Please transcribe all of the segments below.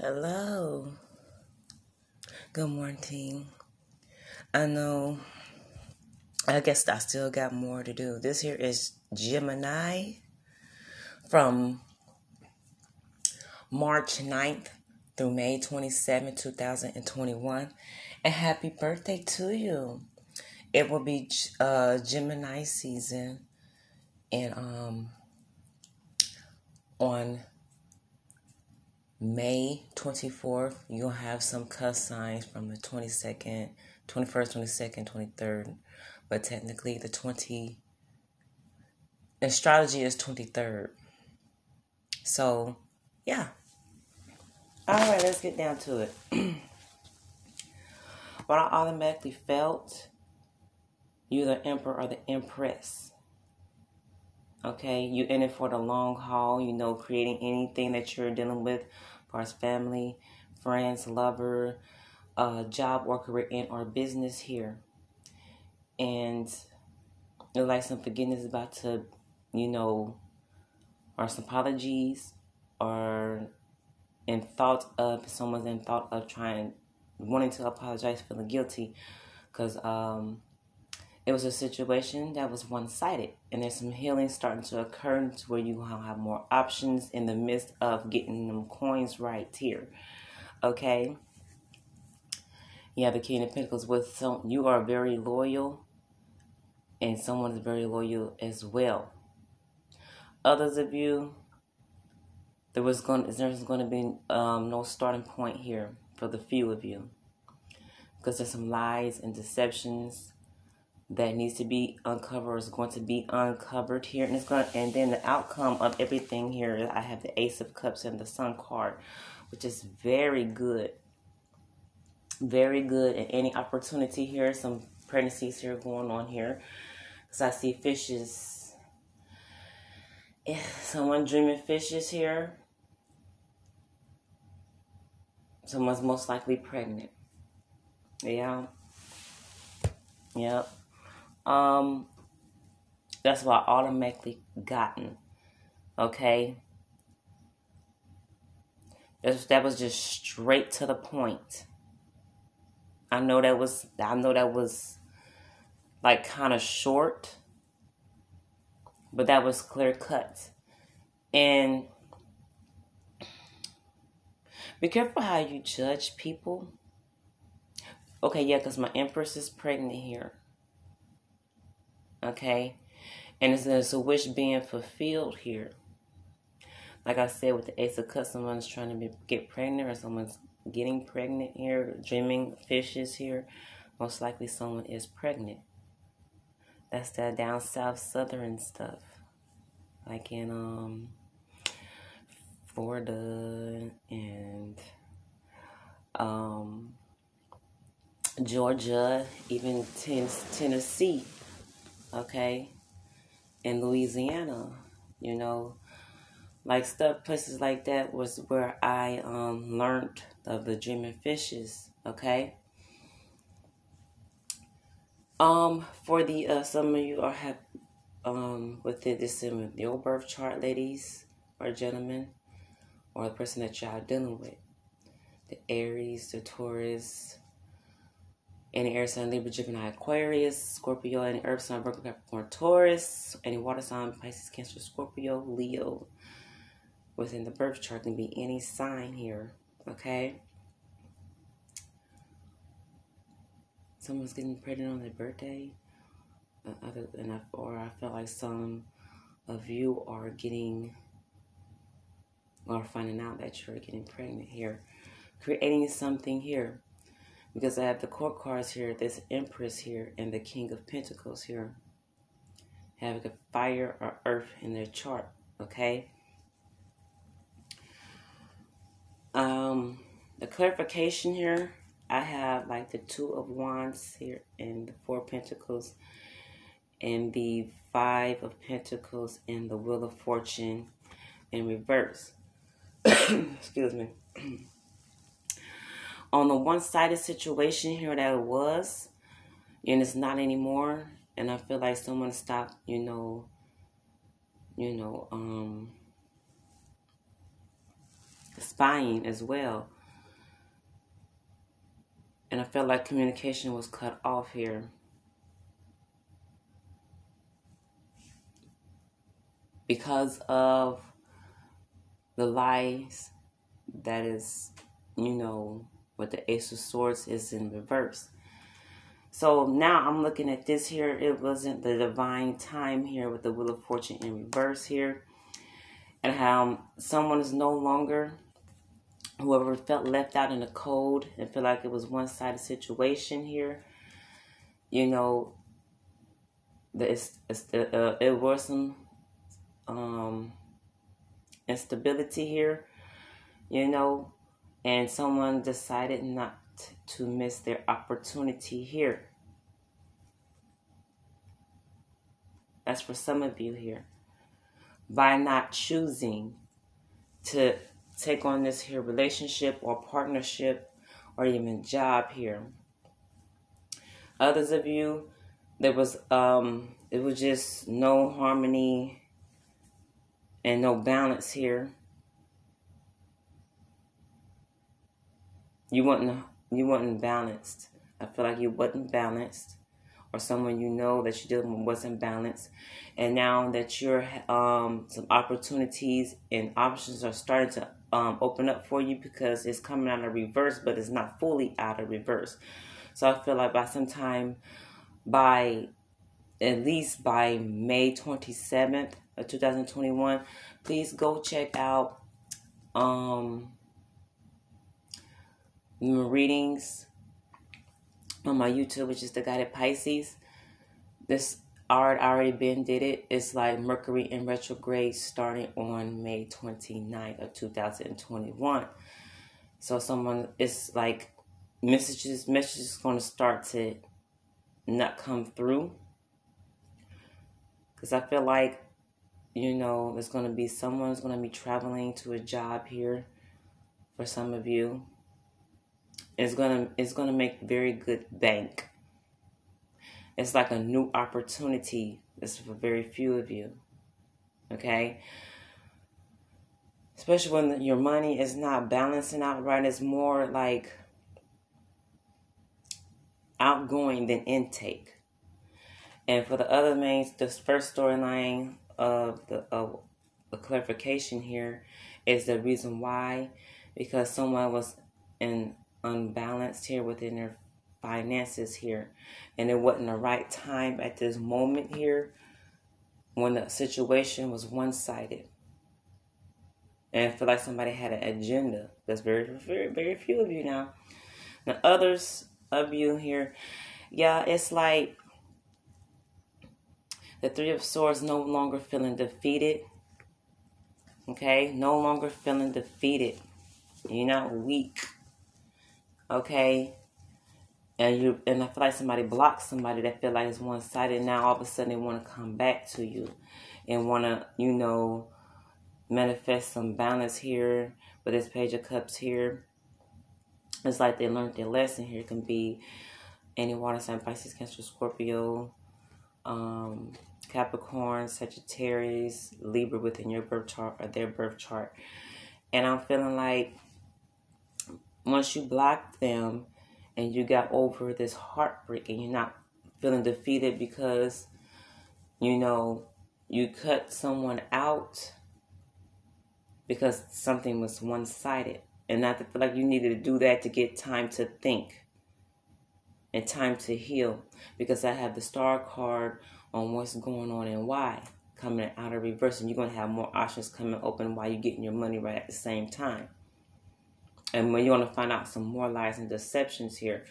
Hello. Good morning. I know, I guess I still got more to do. This here is Gemini from March 9th through May 27, 2021. And happy birthday to you. It will be uh, Gemini season and um on May 24th, you'll have some cusp signs from the 22nd, 21st, 22nd, 23rd. But technically, the 20 astrology is 23rd. So, yeah. All right, let's get down to it. what I automatically felt, you're the emperor or the empress. Okay, you in it for the long haul, you know, creating anything that you're dealing with for as family, friends, lover, uh, job or career in or business here. And like some forgiveness about to, you know, or some apologies or in thought of someone's in thought of trying wanting to apologize feeling guilty because um it was a situation that was one sided, and there's some healing starting to occur to where you have more options in the midst of getting them coins right here. Okay. You have the King of Pentacles with some, you are very loyal, and someone is very loyal as well. Others of you, there was going there's going to be um, no starting point here for the few of you because there's some lies and deceptions that needs to be uncovered is going to be uncovered here and it's going to, and then the outcome of everything here i have the ace of cups and the sun card which is very good. Very good. And any opportunity here some pregnancies here going on here. Because i see fishes. If someone dreaming fishes here. Someone's most likely pregnant. Yeah. Yep um, that's why I automatically gotten. Okay. That's, that was just straight to the point. I know that was I know that was like kind of short, but that was clear cut. And be careful how you judge people. Okay, yeah, because my empress is pregnant here. Okay? And it's, it's a wish being fulfilled here. Like I said, with the Ace of Cups, someone's trying to be, get pregnant or someone's getting pregnant here, dreaming fishes here. Most likely someone is pregnant. That's that down south southern stuff. Like in um Florida and um Georgia, even Tennessee okay, in Louisiana, you know, like stuff places like that was where I um, learned of the dreaming fishes, okay. Um, for the uh, some of you are have um with it this in your birth chart, ladies or gentlemen, or the person that y'all dealing with, the Aries, the Taurus, any air sign Libra, Gemini, Aquarius, Scorpio, any earth sign Virgo, Capricorn, Taurus, any water sign Pisces, Cancer, Scorpio, Leo. Within the birth chart can be any sign here, okay? Someone's getting pregnant on their birthday, uh, other than or I feel like some of you are getting or finding out that you're getting pregnant here, creating something here because I have the court cards here, this Empress here, and the King of Pentacles here. Having a fire or earth in their chart, okay? Um, the clarification here, I have like the Two of Wands here and the Four Pentacles and the Five of Pentacles and the Wheel of Fortune in reverse. Excuse me. On the one-sided situation here that it was and it's not anymore and i feel like someone stopped you know you know um spying as well. And I felt like communication was cut off here. Because of the lies that is, you know, what the Ace of Swords is in reverse. So now I'm looking at this here. It wasn't the divine time here with the Wheel of Fortune in reverse here. And how someone is no longer, whoever felt left out in the cold and feel like it was one-sided situation here. You know, the, it's, uh, it was some um, instability here, you know, and someone decided not to miss their opportunity here. That's for some of you here. By not choosing to take on this here relationship or partnership or even job here. Others of you, there was um it was just no harmony and no balance here. You wasn't you wasn't balanced. I feel like you wasn't balanced, or someone you know that you're dealing with wasn't balanced, and now that you're um some opportunities and options are starting to um open up for you because it's coming out of reverse, but it's not fully out of reverse. So I feel like by some time, by at least by May 27th of 2021, please go check out um readings on my YouTube, which is the Guided Pisces. This art already been did it. It's like Mercury in retrograde starting on May 29th of 2021. So someone it's like messages messages going to start to not come through because I feel like you know there's going to be someone's going to be traveling to a job here for some of you it's gonna it's gonna make very good bank. It's like a new opportunity. It's for very few of you. Okay. Especially when your money is not balancing out right. It's more like outgoing than intake. And for the other main, the first storyline of the of the clarification here is the reason why, because someone was in unbalanced here within their finances here. And it wasn't the right time at this moment here when the situation was one sided. And I feel like somebody had an agenda. That's very, very, very few of you now. Now, others of you here, yeah, it's like the Three of Swords no longer feeling defeated. Okay, no longer feeling defeated. You're not weak okay? And you and I feel like somebody blocks somebody that feel like it's one sided. Now all of a sudden they want to come back to you and want to, you know, manifest some balance here with this page of cups here. It's like they learned their lesson here. It can be any water sign, Pisces, Cancer, Scorpio, um, Capricorn, Sagittarius, Libra within your birth chart or their birth chart. And I'm feeling like once you block them and you got over this heartbreak and you're not feeling defeated because you know you cut someone out because something was one-sided. And not to feel like you needed to do that to get time to think and time to heal because I have the star card on what's going on and why coming out of reverse and you're going to have more options coming open while you're getting your money right at the same time and when you want to find out some more lies and deceptions here,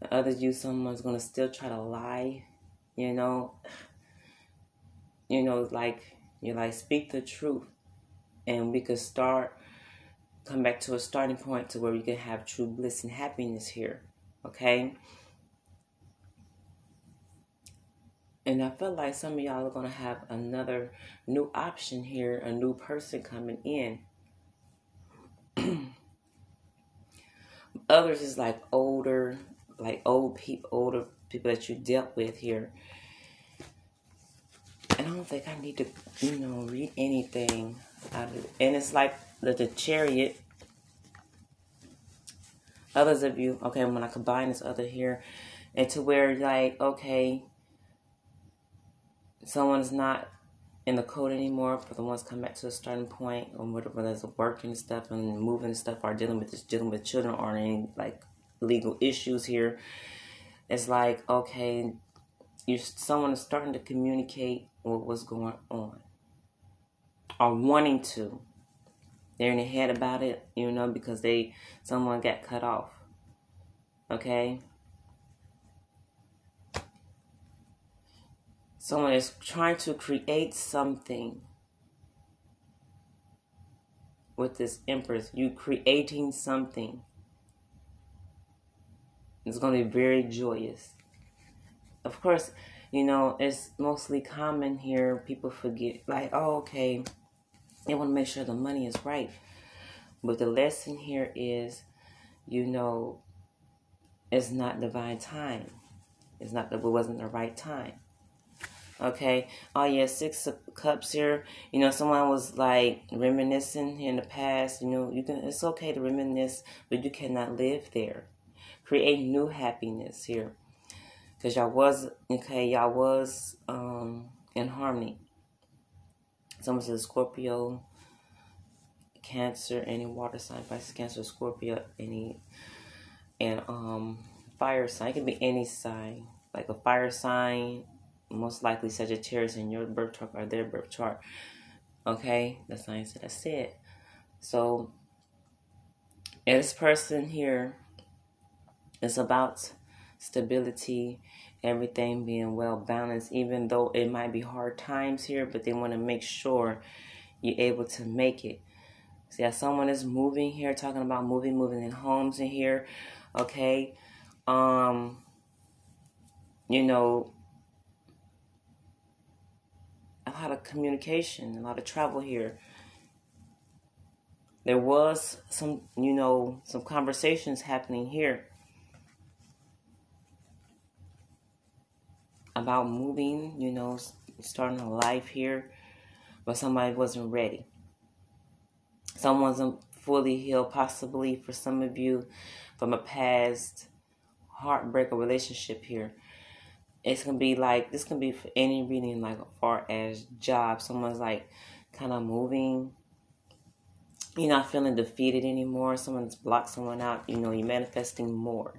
the other you, someone's to still try to lie, you know. You know, like, you like, speak the truth. And we could start, come back to a starting point to where we can have true bliss and happiness here. Okay? And I feel like some of y'all are to have another new option here, a new person coming in. Others is like older, like old people, older people that you dealt with here. And I don't think I need to, you know, read anything out of it. And it's like the, the chariot others of you, okay, when I combine this other here, and to where like, okay, someone's not in the code anymore, for the ones come back to a starting point, or whatever there's a working stuff and moving stuff, or dealing with just dealing with children, or any like legal issues here. It's like okay, you someone is starting to communicate what what's going on, or wanting to. They're in the head about it, you know, because they someone got cut off. Okay, Someone is trying to create something with this Empress. You creating something. It's going to be very joyous. Of course, you know, it's mostly common here. People forget, like, oh, okay, they want to make sure the money is right. But the lesson here is, you know, it's not divine time. It's not that it wasn't the right time. Okay. Oh yeah, six of cups here. You know, someone was like reminiscing in the past. You know, you can. It's okay to reminisce, but you cannot live there. Create new happiness here, because y'all was okay. Y'all was um in harmony. Someone says Scorpio, Cancer, any water sign, Pisces, Cancer, Scorpio, any and um fire sign. It can be any sign, like a fire sign most likely Sagittarius in your birth chart or their birth chart. Okay, the signs that I said. So, this person here is about stability, everything being well balanced, even though it might be hard times here, but they want to make sure you're able to make it. See how someone is moving here, talking about moving, moving in homes in here. Okay. Um, you know, a lot of communication, a lot of travel here. There was some, you know, some conversations happening here about moving, you know, starting a life here, but somebody wasn't ready. Someone wasn't fully healed, possibly for some of you, from a past heartbreak or relationship here it's gonna be like this can be for any reading like far as job. Someone's like kind of moving. You're not feeling defeated anymore. Someone's blocked someone out. You know you're manifesting more.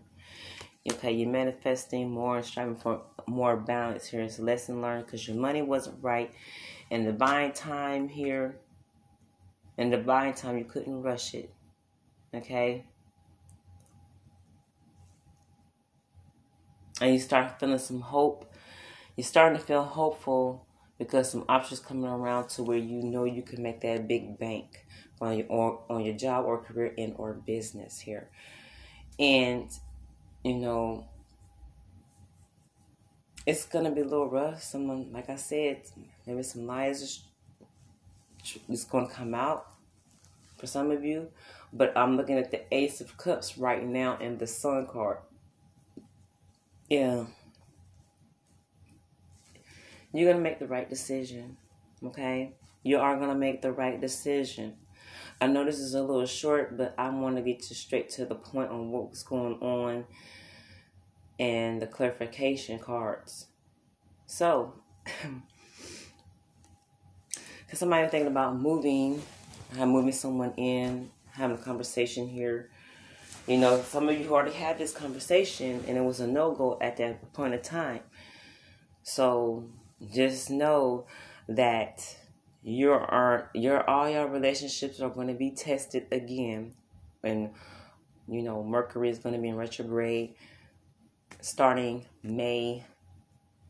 Okay you're manifesting more and striving for more balance here. It's a lesson learned because your money wasn't right. And the buying time here and the buying time you couldn't rush it. Okay and you start feeling some hope. You're starting to feel hopeful because some options coming around to where you know you can make that big bank on your or, on your job or career and or business here. And you know it's gonna be a little rough. Someone like I said, maybe some lies is gonna come out for some of you. But I'm looking at the Ace of Cups right now and the Sun card. Yeah. You're going to make the right decision. Okay? You are going to make the right decision. I know this is a little short, but I want to get you straight to the point on what's going on and the clarification cards. So, because somebody thinking about moving, I'm moving someone in, having a conversation here you know, some of you already had this conversation and it was a no go at that point of time. So just know that your your all your relationships are going to be tested again. And you know mercury is going to be in retrograde starting may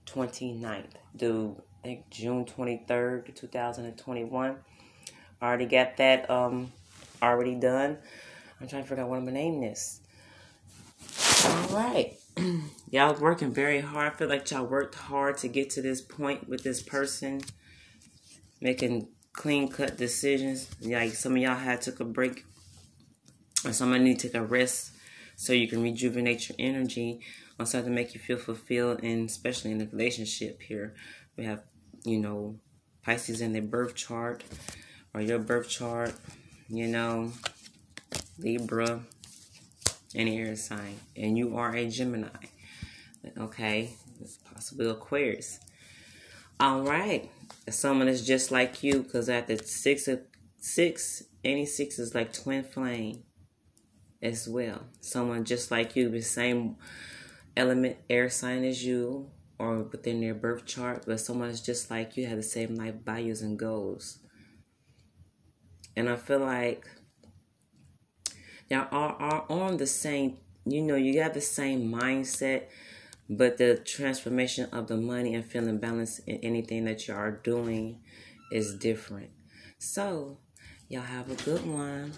29th to I think june 23rd 2021 I already got that um already done I'm trying to figure out what I'm gonna name this. All right. y'all working very hard. I feel like y'all worked hard to get to this point with this person, making clean cut decisions. Like some of y'all had took a break, or somebody need to take a rest so you can rejuvenate your energy on something to make you feel fulfilled, and especially in the relationship. Here we have, you know, Pisces in their birth chart or your birth chart. You know, Libra, any air sign, and you are a Gemini. Okay, possibly Aquarius. All right, someone is just like you because at the six of six, any six is like twin flame as well. Someone just like you, the same element air sign as you, or within their birth chart, but someone is just like you, have the same life values and goals. And I feel like y'all are, are on the same, you know, you got the same mindset, but the transformation of the money and feeling balanced in anything that you are doing is different. So, y'all have a good one.